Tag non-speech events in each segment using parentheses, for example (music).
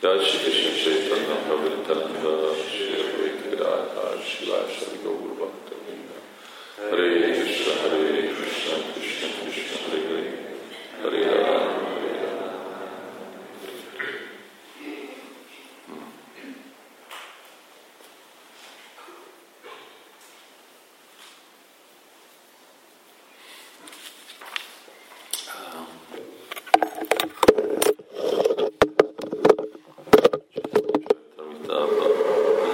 Jai Shri Krishna Chaitanya Prabhu Nityananda Shri Advaita Shivaya Shri Gaur Bhakta Hare Krishna Hare Krishna Krishna Krishna Hare Hare Hare Rama Hare Rama Tamitában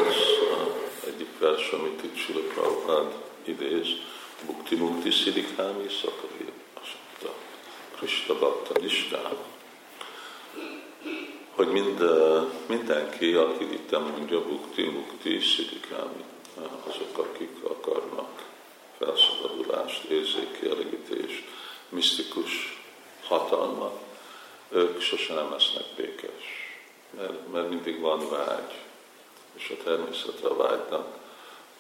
ez uh, egyik vers, amit itt Sula Prabhupád idéz, Bukti Mukti Siddhikámi Szakari Asakta, Krishna Bhakta Nistám. Hogy mind, uh, mindenki, aki itt mondja Bukti Mukti Siddhikámi, uh, azok, akik akarnak felszabadulást, érzékielégítést, misztikus hatalmat, ők sose nem lesznek békes mert, mert mindig van vágy, és a természete a vágynak,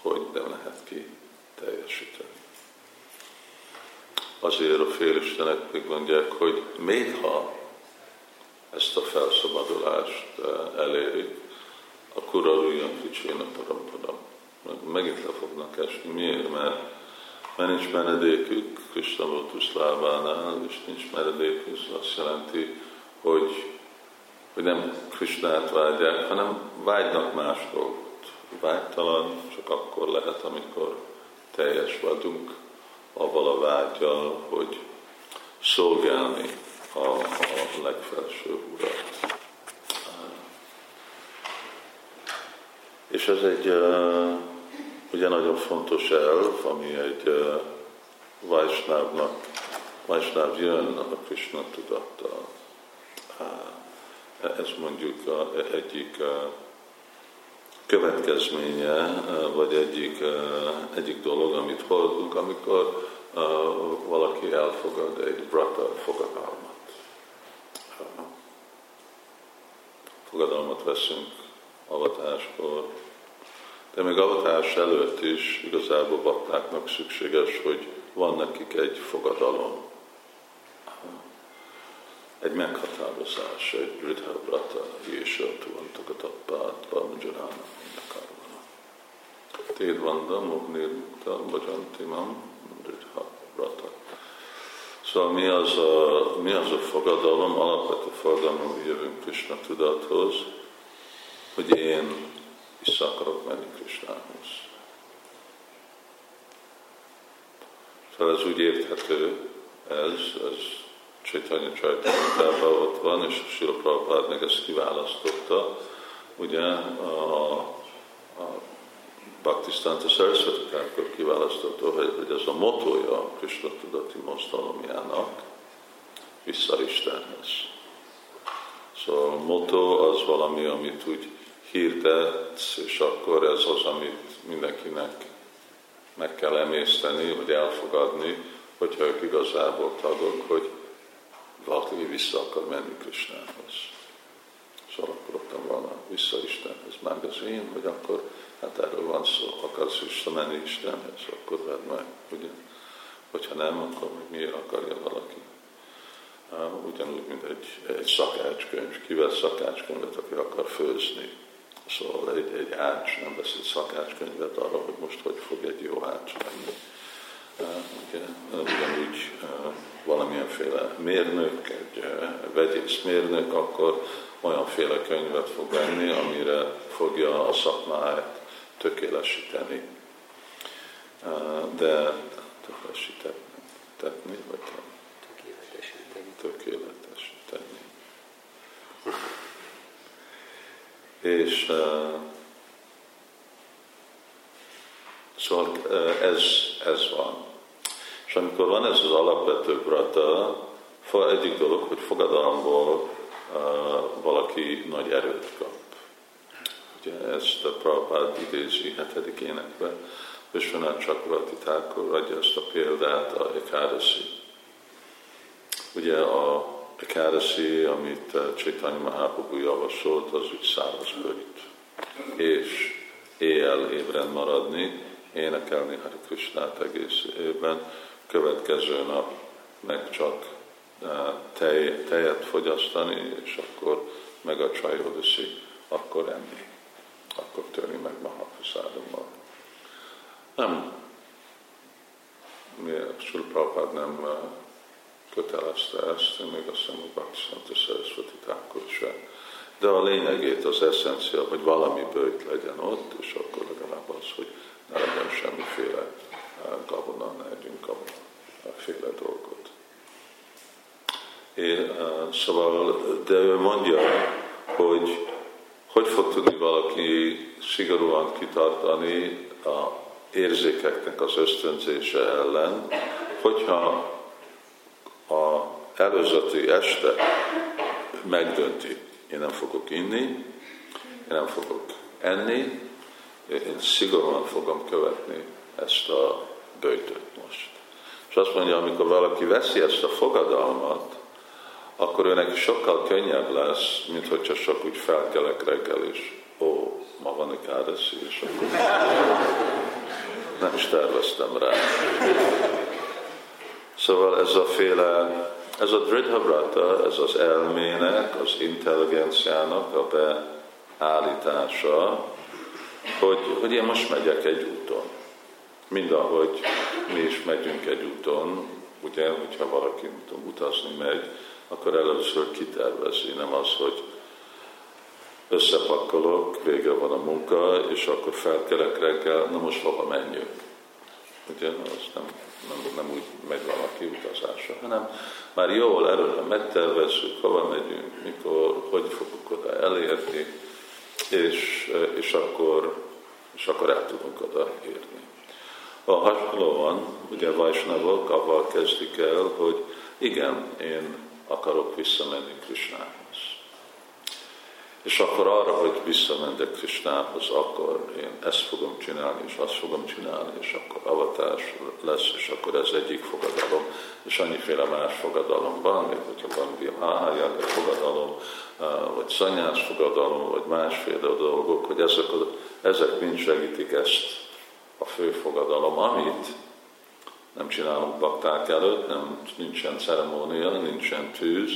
hogy nem lehet ki teljesíteni. Azért a félistenek még mondják, hogy még ha ezt a felszabadulást eh, elérik, akkor aruljan ficsén a parampadam. Megint le fognak esni. Miért? Mert, mert nincs menedékük Krishna lábánál, és nincs menedékük, az azt jelenti, hogy hogy nem Krishnát vágyják, hanem vágynak más dolgot. Vágytalan csak akkor lehet, amikor teljes vagyunk avval a vágyal, hogy szolgálni a, a legfelső urat. És ez egy uh, ugye nagyon fontos elv, ami egy uh, Vajsnávnak, Vajsnáv jön a Krishna tudattal. Uh, ez mondjuk a, egyik következménye, vagy egyik, egyik dolog, amit hallunk, amikor valaki elfogad egy brata fogadalmat. Fogadalmat veszünk avatáskor, de még avatás előtt is igazából baktáknak szükséges, hogy van nekik egy fogadalom egy meghatározás, egy Ridha Brata, Jésa Tuantakat Appát, Parmajanának Karvana. Téd Vanda, Mugnir Mukta, Bajantimam, Ridha Brata. Szóval mi az, a, mi az a fogadalom, alapvető fogadalom, hogy jövünk Krishna tudathoz, hogy én vissza akarok menni Krishnához. Szóval ez úgy érthető, ez, ez Csaitanya Csajtamintában ott van, és Sila Prabhupád meg ezt kiválasztotta. Ugye a, a Bhaktisztánta Saraswati Thakur kiválasztotta, hogy, hogy ez a motója a Krishna tudati mozdalomjának vissza Istenhez. Szóval a motto az valami, amit úgy hirdetsz, és akkor ez az, amit mindenkinek meg kell emészteni, vagy elfogadni, hogyha ők igazából tagok, hogy valaki vissza akar menni Krisnához. Szóval akkor ott van a Vissza Istenhez magazin, hogy akkor, hát erről van szó, akarsz visszamenni Istenhez, akkor vedd meg, ugye? Hogyha nem, akkor még miért akarja valaki? Ugyanúgy, mint egy, egy szakácskönyv, kivesz szakácskönyvet, aki akar főzni. Szóval egy, egy ács nem vesz egy szakácskönyvet arra, hogy most hogy fog egy jó ács lenni ugye, ugyanúgy valamilyenféle mérnök, egy vegyészmérnök, akkor olyanféle könyvet fog venni, amire fogja a szakmáját tökélesíteni. De tökélesíteni, vagy Tökéletesíteni. tökéletesíteni. És uh, Szóval ez, ez van. És amikor van ez az alapvető brata, egyik dolog, hogy fogadalomból uh, valaki nagy erőt kap. Ugye ezt a Prabhupád idézi hetedik énekbe, Vishwanath Chakravarti Thakur adja ezt a példát a Ekadasi. Ugye a Ekadasi, amit Chaitanya Mahaprabhu javasolt, az úgy száraz bőrít. És éjjel ébren maradni, énekelni Hari Krishnát egész évben, következő nap meg csak tej, tejet fogyasztani, és akkor meg a Csajodoszi, akkor enni. Akkor törni meg Mahaprasádommal. Nem, Sula Prabhupád nem kötelezte ezt, én még azt hiszem, hogy Bhakti Szanta Sarasvati. De a lényegét, az eszencia, hogy valami bőjt legyen ott, és akkor legalább az, hogy ne legyen semmiféle gabona, ne együnk féle dolgot. É, szóval, de ő mondja, hogy hogy fog tudni valaki szigorúan kitartani a érzékeknek az ösztönzése ellen, hogyha a előzeti este megdönti, én nem fogok inni, én nem fogok enni, én szigorúan fogom követni ezt a bőjtöt most. És azt mondja, amikor valaki veszi ezt a fogadalmat, akkor őnek sokkal könnyebb lesz, mint hogyha csak úgy felkelek reggel, és ó, ma van egy kádeszi, és akkor nem is terveztem rá. Szóval ez a féle, ez a dridhabrata, ez az elmének, az intelligenciának a beállítása, hogy, hogy én most megyek egy úton. Mind ahogy mi is megyünk egy úton, ugye, hogyha valaki tudom, utazni megy, akkor először kitervezi, nem az, hogy összepakkolok, vége van a munka, és akkor felkelek reggel, na most hova menjünk. Ugye, az nem, nem, nem úgy megy valaki utazása, hanem már jól előre megtervezzük, hova megyünk, mikor, hogy fogunk oda elérni, és, és, akkor, és akkor el tudunk oda érni. A hasonlóan, ugye Vajsnavok avval kezdik el, hogy igen, én akarok visszamenni Krisnához. És akkor arra, hogy visszamennek Krisnához, akkor én ezt fogom csinálni, és azt fogom csinálni, és akkor avatás lesz, és akkor ez egyik fogadalom, és annyiféle más fogadalom van, még hogyha van Vihahájága fogadalom, vagy szanyás fogadalom, vagy másféle dolgok, hogy ezek, ezek mind segítik ezt a fő fogadalom, amit nem csinálunk bakták előtt, nem, nincsen ceremónia, nincsen tűz,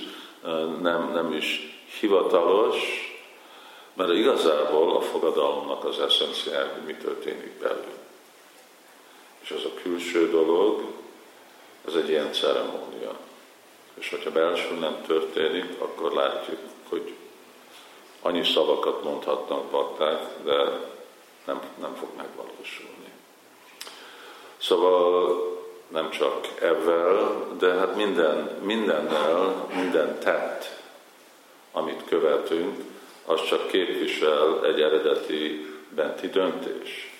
nem, nem is hivatalos, mert igazából a fogadalomnak az eszenciája, hogy mi történik belül. És ez a külső dolog, ez egy ilyen ceremónia. És hogyha belső nem történik, akkor látjuk, hogy annyi szavakat mondhatnak bakták, de nem, nem fog megvalósulni. Szóval nem csak ebben, de hát minden, mindennel, minden tett, amit követünk, az csak képvisel egy eredeti benti döntés.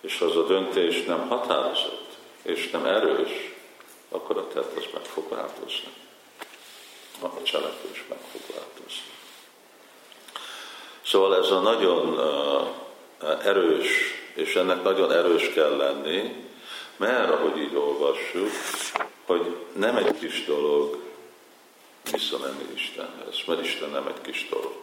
És ha az a döntés nem határozott, és nem erős, akkor a tett az meg fog változni. A cselekvés meg fog változni. Szóval ez a nagyon erős, és ennek nagyon erős kell lenni, mert ahogy így olvassuk, hogy nem egy kis dolog visszamenni Istenhez, mert Isten nem egy kis dolog.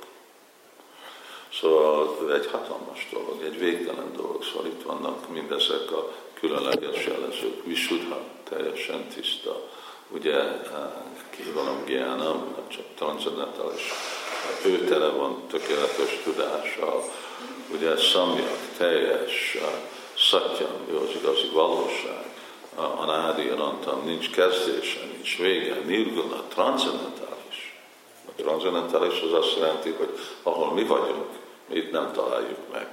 Szóval egy hatalmas dolog, egy végtelen dolog. Szóval itt vannak mindezek a különleges jelezők. Visudha, teljesen tiszta. Ugye kivalom Gyánam, csak transzendentális ő tele van tökéletes tudással. Ugye szamjak, teljes, szatyam, ő az igazi valóság. A nádi antam nincs kezdése, nincs vége, nirguna, transzendentális. A transzendentális az azt jelenti, hogy ahol mi vagyunk, mi itt nem találjuk meg.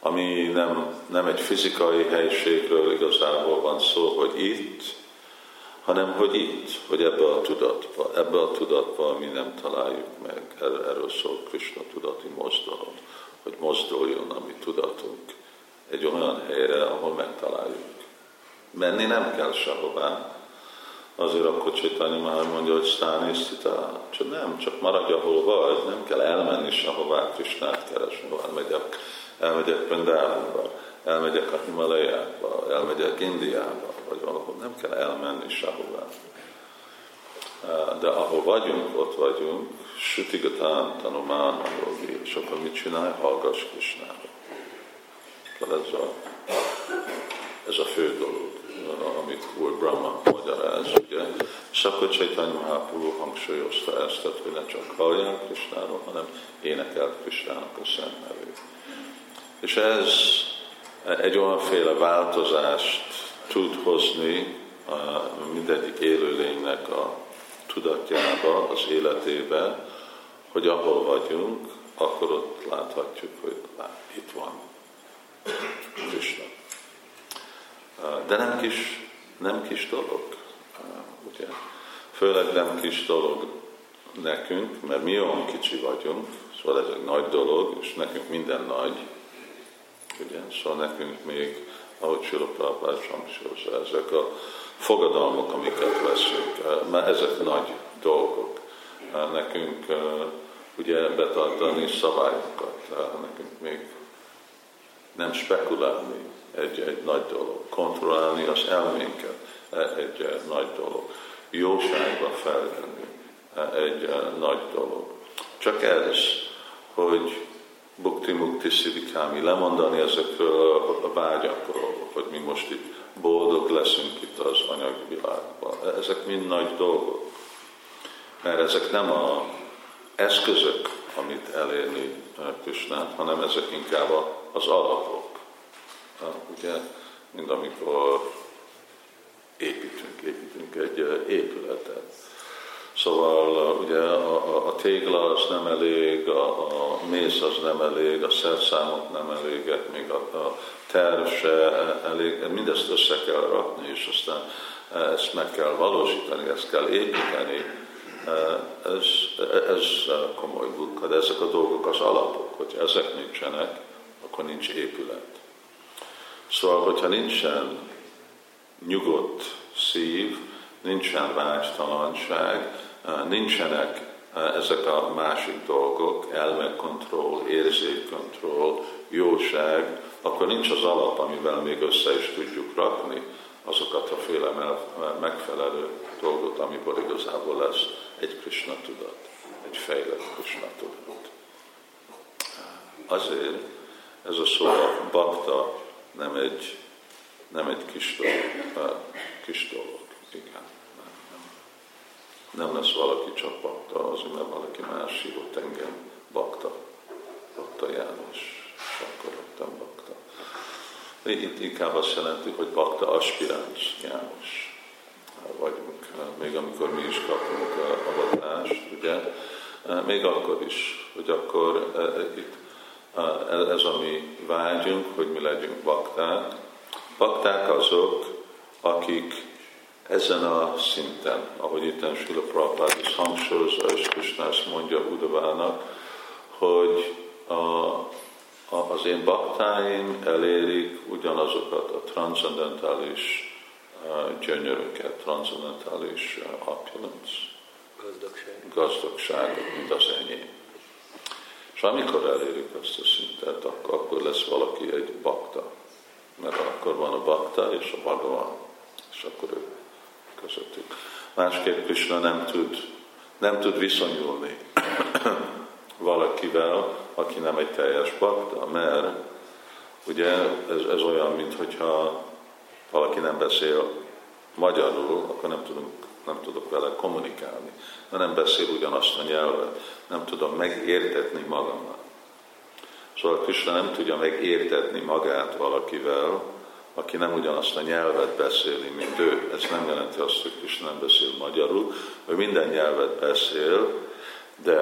Ami nem, nem egy fizikai helyiségről igazából van szó, hogy itt, hanem hogy itt, hogy ebbe a tudatba, ebbe a tudatba mi nem találjuk meg. Erről szól Krishna tudati mozdalom hogy mozduljon a mi tudatunk egy olyan helyre, ahol megtaláljuk. Menni nem kell sehová, azért akkor Csaitanya már mondja, hogy stánisztita, csak nem, csak maradj ahol vagy, nem kell elmenni sehová Krisnát keresni, elmegyek, elmegyek Pendálba, elmegyek a Himalajába, elmegyek Indiába, vagy valahol, nem kell elmenni sehová. De ahol vagyunk, ott vagyunk, Sütigatán tanulmán jogi, és akkor mit csinálj? Hallgass Krisnára. Ez a, ez a fő dolog, ami amit Úr Brahma magyaráz, ugye? És akkor Chaitanya Mahaprabhu hangsúlyozta ezt, hogy ne csak hallják Krisnáról, hanem énekelt Krisnának a szent nevét. És ez egy olyanféle változást tud hozni mindegyik élőlénynek a tudatjába, az életébe, hogy ahol vagyunk, akkor ott láthatjuk, hogy lát, itt van Krishna. De nem kis, nem kis dolog, ugye? Főleg nem kis dolog nekünk, mert mi olyan kicsi vagyunk, szóval ez egy nagy dolog, és nekünk minden nagy, ugye? Szóval nekünk még, ahogy Prabhupád hangsúlyozza, ezek a fogadalmak, amiket veszünk, mert ezek nagy dolgok. Nekünk ugye betartani szabályokat, nekünk még nem spekulálni egy, egy nagy dolog, kontrollálni az elménket egy nagy dolog, jóságba felvenni egy nagy dolog. Csak ez, hogy bukti mukti szivikámi, lemondani ezekről a vágyakról, hogy mi most itt boldog leszünk itt az anyagi világban. Ezek mind nagy dolgok. Mert ezek nem a eszközök, amit elérni Krisnát, hanem ezek inkább az alapok. Ugye, mint amikor építünk, építünk egy épületet. Szóval ugye a, a, a tégla az nem elég, a, a mész az nem elég, a szerszámok nem elégek, még a, a terv se elég, mindezt össze kell rakni, és aztán ezt meg kell valósítani, ezt kell építeni. Ez, ez komoly munka, de ezek a dolgok az alapok, hogy ezek nincsenek, akkor nincs épület. Szóval, hogyha nincsen nyugodt szív, nincsen vágytalanság, nincsenek ezek a másik dolgok, elmekontroll, érzékkontroll, jóság, akkor nincs az alap, amivel még össze is tudjuk rakni azokat a féle megfelelő dolgot, amiből igazából lesz egy Krishna tudat, egy fejlett Krishna tudat. Azért ez a szó a bakta nem egy, nem egy kis dolog, kis dolog, igen. Nem, lesz valaki csak bakta, azért mert valaki más hívott engem bakta, bakta János, és akkor lettem bakta. Itt inkább azt jelenti, hogy bakta aspiráns János vagyunk, még amikor mi is kapunk avatást, ugye, még akkor is, hogy akkor itt ez a mi vágyunk, hogy mi legyünk bakták. Bakták azok, akik ezen a szinten, ahogy itt Sula Prabhupád is hangsúlyozza, és Krishna ezt mondja Udavának, hogy a, a, az én baktáim elérik ugyanazokat a transzendentális uh, gyönyöröket, transzendentális opulence, gazdagság. gazdagságot, mint az enyém. És amikor elérik azt a szintet, akkor, akkor lesz valaki egy bakta. Mert akkor van a bakta és a bhagavan, és akkor ő közöttük. Másképp Krishna nem tud, nem tud viszonyulni (coughs) valakivel, aki nem egy teljes bakta, mert ugye ez, ez olyan, mintha valaki nem beszél magyarul, akkor nem tudunk nem tudok vele kommunikálni, mert nem beszél ugyanazt a nyelvet, nem tudom megértetni magamat. Szóval Krishna nem tudja megértetni magát valakivel, aki nem ugyanazt a nyelvet beszéli, mint ő. Ez nem jelenti azt, hogy Krishna nem beszél magyarul, ő minden nyelvet beszél, de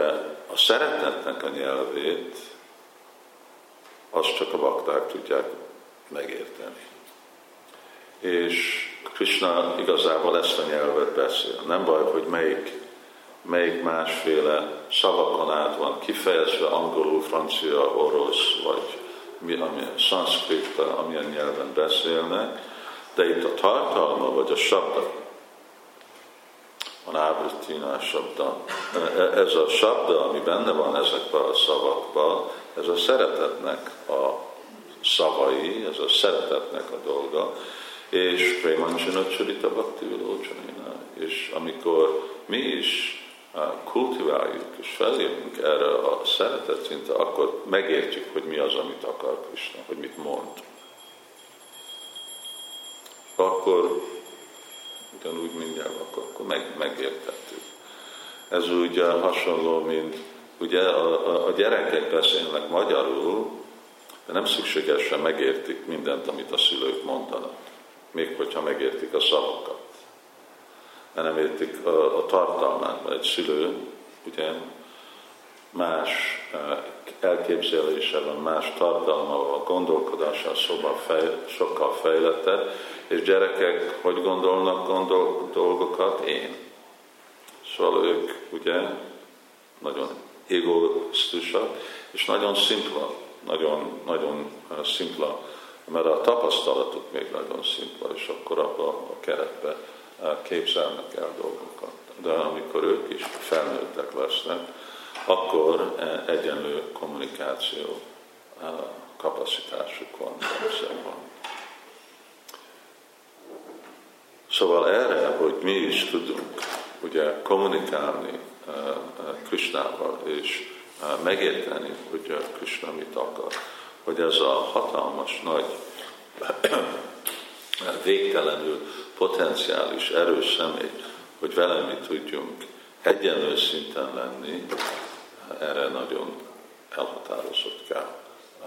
a szeretetnek a nyelvét azt csak a bakták tudják megérteni. És Krishna igazából ezt a nyelvet beszél. Nem baj, hogy melyik, melyik másféle szavakon át van kifejezve, angolul, francia, orosz, vagy mi, amilyen szanszkrit, amilyen nyelven beszélnek, de itt a tartalma, vagy a sabda, a nábritina sabda, ez a sabda, ami benne van ezekben a szavakban, ez a szeretetnek a szavai, ez a szeretetnek a dolga, és Premanjana Charita Bhakti Vilocsanina, és amikor mi is kultiváljuk és feljövünk erre a szeretet szinte, akkor megértjük, hogy mi az, amit akar Krishna, hogy mit mond. Akkor ugyanúgy mindjárt, akkor, akkor meg, megértettük. Ez ugye hasonló, mint ugye a, a, a gyerekek beszélnek magyarul, de nem szükségesen megértik mindent, amit a szülők mondanak. Még hogyha megértik a szavakat. Mert értik a, a tartalmát, mert egy szülő ugye más elképzelése van, más tartalma, a gondolkodása szóval fej, sokkal fejlettebb, és gyerekek hogy gondolnak gondol, dolgokat? Én. Szóval ők ugye nagyon egoisztusak, és nagyon szimpla, nagyon, nagyon szimpla, mert a tapasztalatuk még nagyon szimpla, és akkor abba a keretbe képzelnek el dolgokat. De amikor ők is felnőttek lesznek, akkor eh, egyenlő kommunikáció kapacitásuk van, van. Szóval erre, hogy mi is tudunk ugye kommunikálni Krisnával, és megérteni, hogy Krishna mit akar, hogy ez a hatalmas, nagy, (clears throat) végtelenül potenciális, erős személy, hogy vele mi tudjunk egyenlő szinten lenni, erre nagyon elhatározott kell,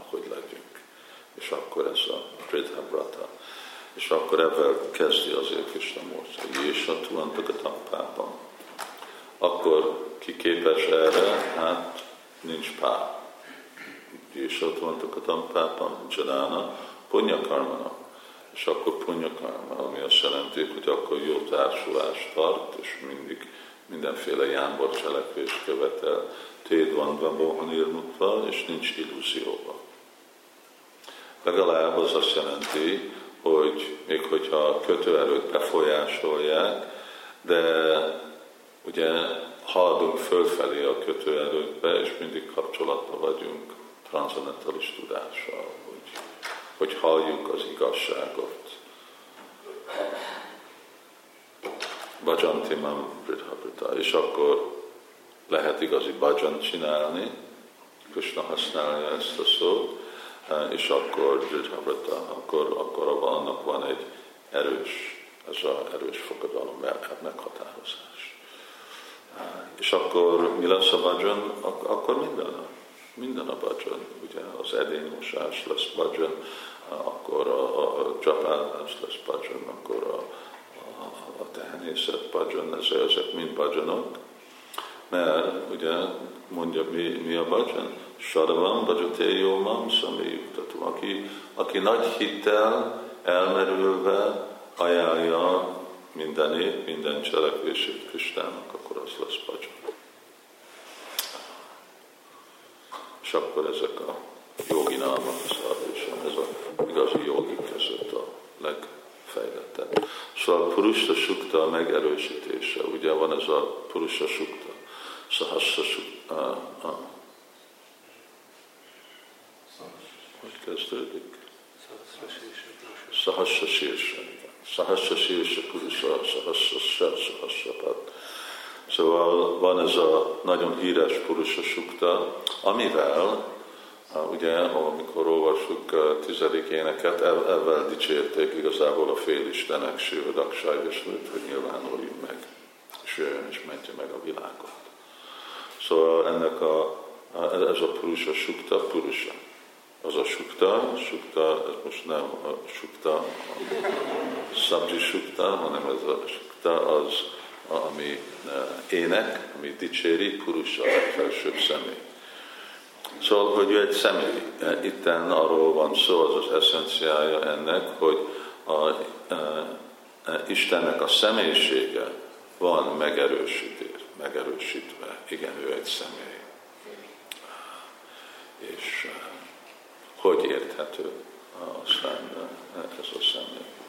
hogy legyünk. És akkor ez a Bridha Brata. És akkor ebben kezdi azért Krishna Murti. És a Tuantagatampában. Akkor ki képes erre? Hát nincs pár. És ott vannak a tampában, Jadána, punyakarmana. És akkor punyakarma, ami azt jelenti, hogy akkor jó társulást tart, és mindig mindenféle jámbor cselekvés követel, téd van Mohanirmutva, és nincs illúzióba. Legalább az azt jelenti, hogy még hogyha a kötőerők befolyásolják, de ugye haladunk fölfelé a kötőerőkbe, és mindig kapcsolatban vagyunk transzendentális tudással, hogy, halljuk az igazságot. Bhajantimam Bridhabrita, és akkor lehet igazi bhajan csinálni, Krishna használja ezt a szót, és akkor Bridhabrita, akkor, akkor annak van egy erős, ez az erős fogadalom meghatározás. És akkor mi lesz a bhajan? Ak- akkor minden a, minden a bhajan. Ugye az edénymosás lesz bhajan, akkor a, a, japálás lesz bhajan, akkor a, a, a tehenészet bhajan, ezek, ezek mind bhajanok. Mert ugye mondja, mi, mi a bhajan? Sadavam, bhajate yomam, samiyuktatu. Aki, aki nagy hittel, elmerülve ajánlja mindenét, minden cselekvését Kristának, akkor az lesz bhajan. És akkor ezek a jogi námak és ez a igazi jogi között a legfejlettebb. Szóval a Purusta Sukta a megerősítése, ugye van ez a Purusta Sukta, Sahasra Sukta, a, a, hogy kezdődik? Sahasra Sirsa. Sahasra Sirsa Purusa, Sahasra Sahasra Szóval van ez a nagyon híres Purusa Sukta, amivel, ugye, amikor olvassuk a tizedik éneket, ezzel dicsérték igazából a félistenek, Sőd, Aksaj és Lőt, hogy nyilvánuljunk meg, és jöjjön és mentje meg a világot. Szóval ennek a, ez a Purusa Sukta, Purusa az a sukta, sukta, ez most nem a sukta, a szabzsi sukta, hanem ez a sukta az, ami e, ének, ami dicséri, purusa, a legfelsőbb személy. Szóval, hogy ő egy személy. E, itten arról van szó, az az eszenciája ennek, hogy a, e, Istennek a személyisége van megerősítés, megerősítve. Igen, ő egy személy. És hogy érthető aztán ez a személy.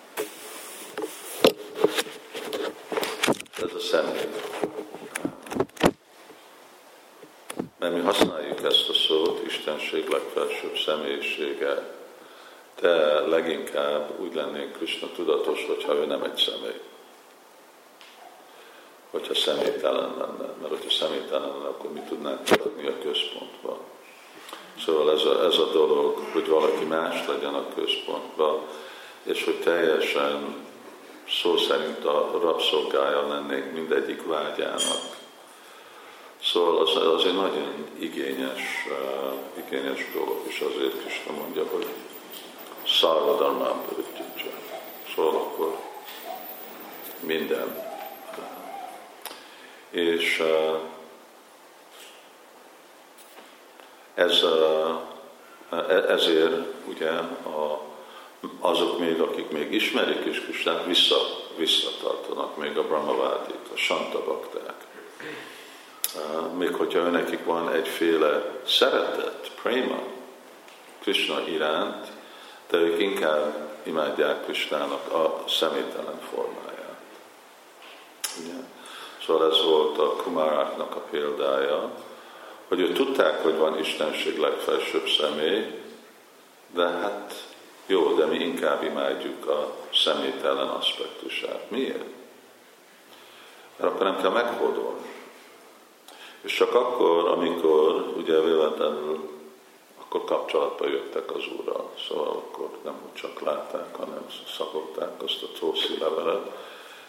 Ez a személy. Mert mi használjuk ezt a szót, Istenség legfelsőbb személyisége, de leginkább úgy lennénk Krishna tudatos, hogyha ő nem egy személy. Hogyha személytelen lenne, mert hogyha személytelen lenne, akkor mi tudnánk maradni a központban. Szóval ez a, ez a dolog, hogy valaki más legyen a központban, és hogy teljesen szó szerint a rabszolgája lennék mindegyik vágyának. Szóval az, az egy nagyon igényes, uh, igényes dolog, és azért Krishna mondja, hogy szarvadalmán pöröttjük Szóval akkor minden. És uh, ez, uh, ezért ugye a azok még, akik még ismerik is Krisnát, vissza, visszatartanak még a Brahmavádit, a Santa Még hogyha nekik van egyféle szeretet, prema, Krishna iránt, de ők inkább imádják Krishnának a személytelen formáját. Ugye? Szóval ez volt a kumáráknak a példája, hogy ők tudták, hogy van Istenség legfelsőbb személy, de hát jó, de mi inkább imádjuk a személytelen aspektusát. Miért? Mert akkor nem kell meghódolni. És csak akkor, amikor ugye véletlenül akkor kapcsolatba jöttek az Úrral. Szóval akkor nem csak látták, hanem szagolták azt a tószi levelet,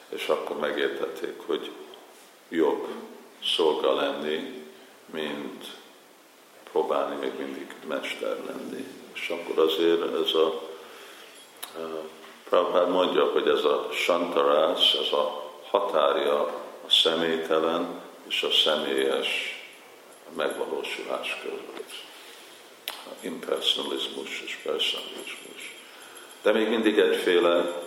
és akkor megértették, hogy jobb szolga lenni, mint próbálni még mindig mester lenni. És akkor azért ez a Prabhupád mondja, hogy ez a santarás, ez a határja a személytelen és a személyes megvalósulás között. Impersonalizmus és personalizmus. De még mindig egyféle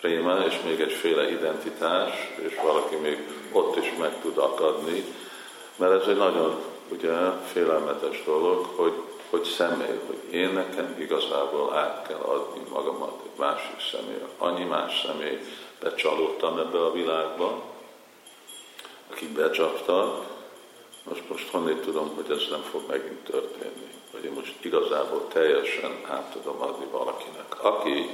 préma és még egyféle identitás, és valaki még ott is meg tud akadni, mert ez egy nagyon ugye, félelmetes dolog, hogy hogy személy, hogy én nekem igazából át kell adni magamat egy másik személy, annyi más személy becsalódtam ebbe a világba, akik becsaptak, most, most honnét tudom, hogy ez nem fog megint történni, hogy én most igazából teljesen át tudom adni valakinek, aki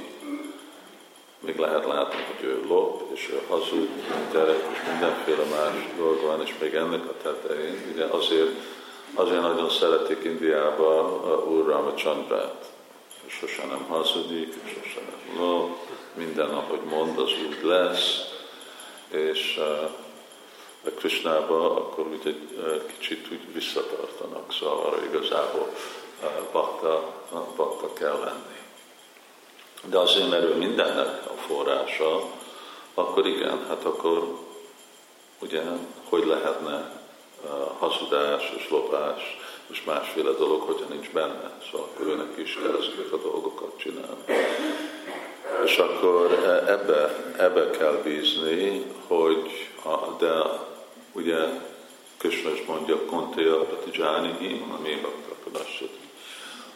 még lehet látni, hogy ő lop, és ő hazud, gyerek, és mindenféle más dolog van, és még ennek a tetején, ugye azért Azért nagyon szeretik Indiába Úr Chandrát. Sose nem hazudik, sose nem lop, minden, ahogy mond, az úgy lesz, és a Krishnába akkor úgy egy kicsit úgy visszatartanak, szóval arra igazából bakta, bakta kell lenni. De azért, mert ő mindennek a forrása, akkor igen, hát akkor ugye, hogy lehetne hazudás és lopás és másféle dolog, hogyha nincs benne. Szóval akkor őnek is kell ezeket a dolgokat csinálni. És akkor e, ebbe, ebbe kell bízni, hogy a, de ugye Krishna is mondja, Kontéja Pratijani, ami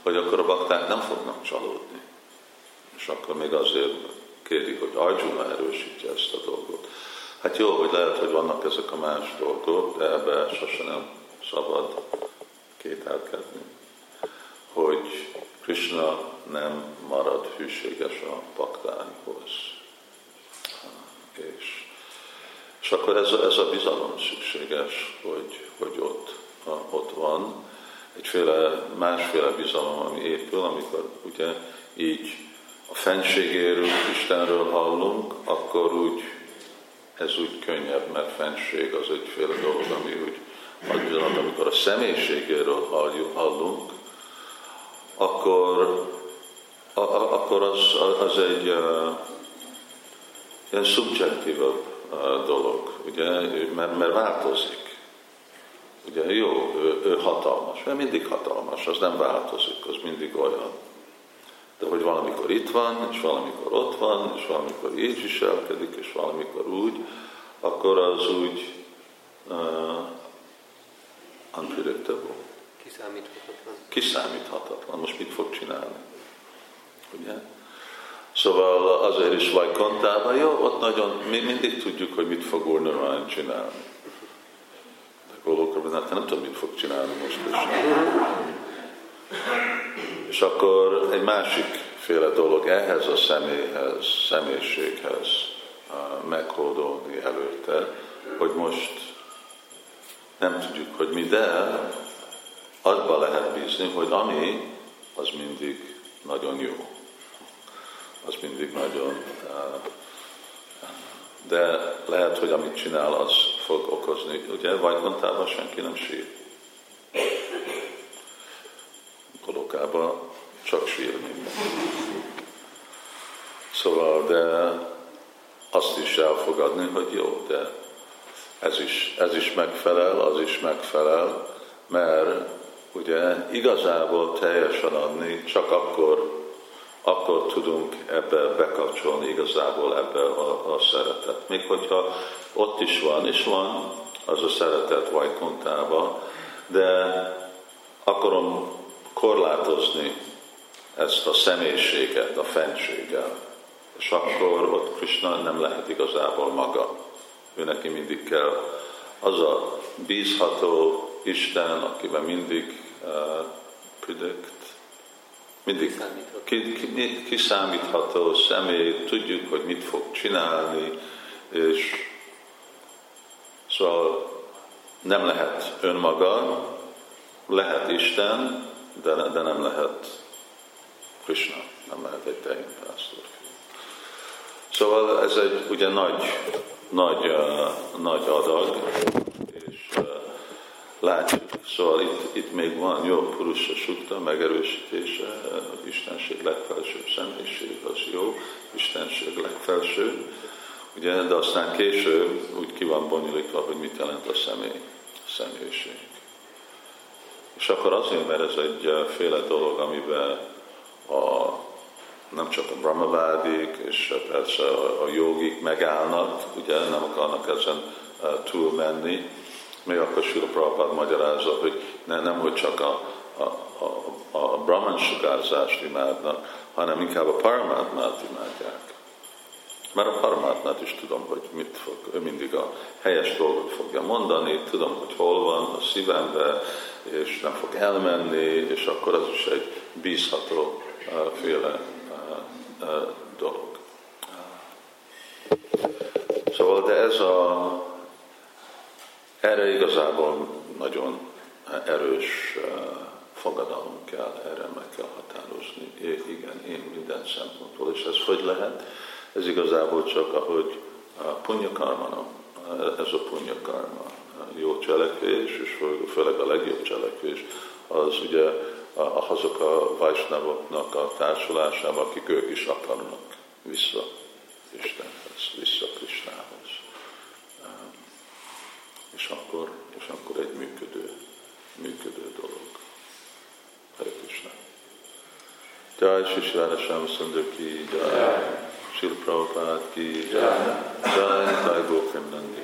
hogy akkor a bakták nem fognak csalódni. És akkor még azért kéri, hogy Arjuna erősítje ezt a dolgot. Hát jó, hogy lehet, hogy vannak ezek a más dolgok, de ebbe sosem nem szabad kételkedni, hogy Krishna nem marad hűséges a baktáihoz. És, és akkor ez, ez a bizalom szükséges, hogy, hogy ott, ott van. Egyféle másféle bizalom, ami épül, amikor ugye így a fenségéről, Istenről hallunk, akkor úgy ez úgy könnyebb, mert fenség az egyféle dolog, ami úgy pillanat, amikor a személyiségéről hallunk, akkor, a, a, akkor az, az egy ilyen szubjektívabb dolog, ugye, mert, mert változik. Ugye jó, ő, ő hatalmas, mert mindig hatalmas, az nem változik, az mindig olyan de hogy valamikor itt van, és valamikor ott van, és valamikor így viselkedik, és valamikor úgy, akkor az úgy uh, unpredictable. Kiszámíthatatlan. Kiszámíthatatlan. Most mit fog csinálni? Ugye? Szóval azért is vagy kontában, jó, ott nagyon, mi mindig tudjuk, hogy mit fog Úr Narayan csinálni. De hát nem tudom, mit fog csinálni most is. És akkor egy másik féle dolog ehhez a személyhez, személyiséghez meghódolni előtte, hogy most nem tudjuk, hogy mi, de abba lehet bízni, hogy ami, az mindig nagyon jó. Az mindig nagyon de lehet, hogy amit csinál, az fog okozni. Ugye Vajkontában senki nem sír. Golokában csak sírni. Szóval, de azt is elfogadni, hogy jó, de ez is, ez is megfelel, az is megfelel, mert ugye igazából teljesen adni csak akkor, akkor tudunk ebbe bekapcsolni igazából ebbe a, a szeretet. Még hogyha ott is van, és van az a szeretet Vajkontába, de akarom korlátozni ezt a személyiséget a fenséggel. És akkor ott Krishna nem lehet igazából maga. Ő neki mindig kell az a bízható Isten, akiben mindig uh, predict, mindig kiszámítható személy, tudjuk, hogy mit fog csinálni, és szóval nem lehet önmaga, lehet Isten, de, de nem lehet Krishna, nem lehet egy tehén pásztor. Szóval ez egy ugye nagy, nagy, uh, nagy adag, és uh, látjuk, szóval itt, itt még van jó Purusa Sutta megerősítése, Istenség legfelsőbb személyiség, az jó, Istenség legfelsőbb, ugye, de aztán később úgy ki van bonyolítva, hogy mit jelent a személy, a személyiség. És akkor azért, mert ez egy féle dolog, amiben a, nem csak a brahmavádik, és persze a, a jogik megállnak, ugye nem akarnak ezen túlmenni, még akkor Sula Prabhupád magyarázza, hogy ne, nem, hogy csak a, a, a, a brahman sugárzást imádnak, hanem inkább a paramátmát imádják. Mert a paramátmát is tudom, hogy mit fog, ő mindig a helyes dolgot fogja mondani, tudom, hogy hol van a szívembe, és nem fog elmenni, és akkor az is egy bízható uh, féle dolog. Szóval, de ez a, erre igazából nagyon erős fogadalom kell, erre meg kell határozni. É, igen, én minden szempontból. És ez hogy lehet? Ez igazából csak, ahogy a punyakarma, ez a punyakarma, jó cselekvés, és főleg a legjobb cselekvés, az ugye azok a vajsnavoknak a társulásában, akik ők is akarnak vissza Istenhez, vissza Krisnához. És akkor, és akkor egy működő, működő dolog. Hare Krishna. Jai Shri Shri Sundar ki, Jai Shri Prabhupada ki, Jai Jai Jai Gokrim Nandi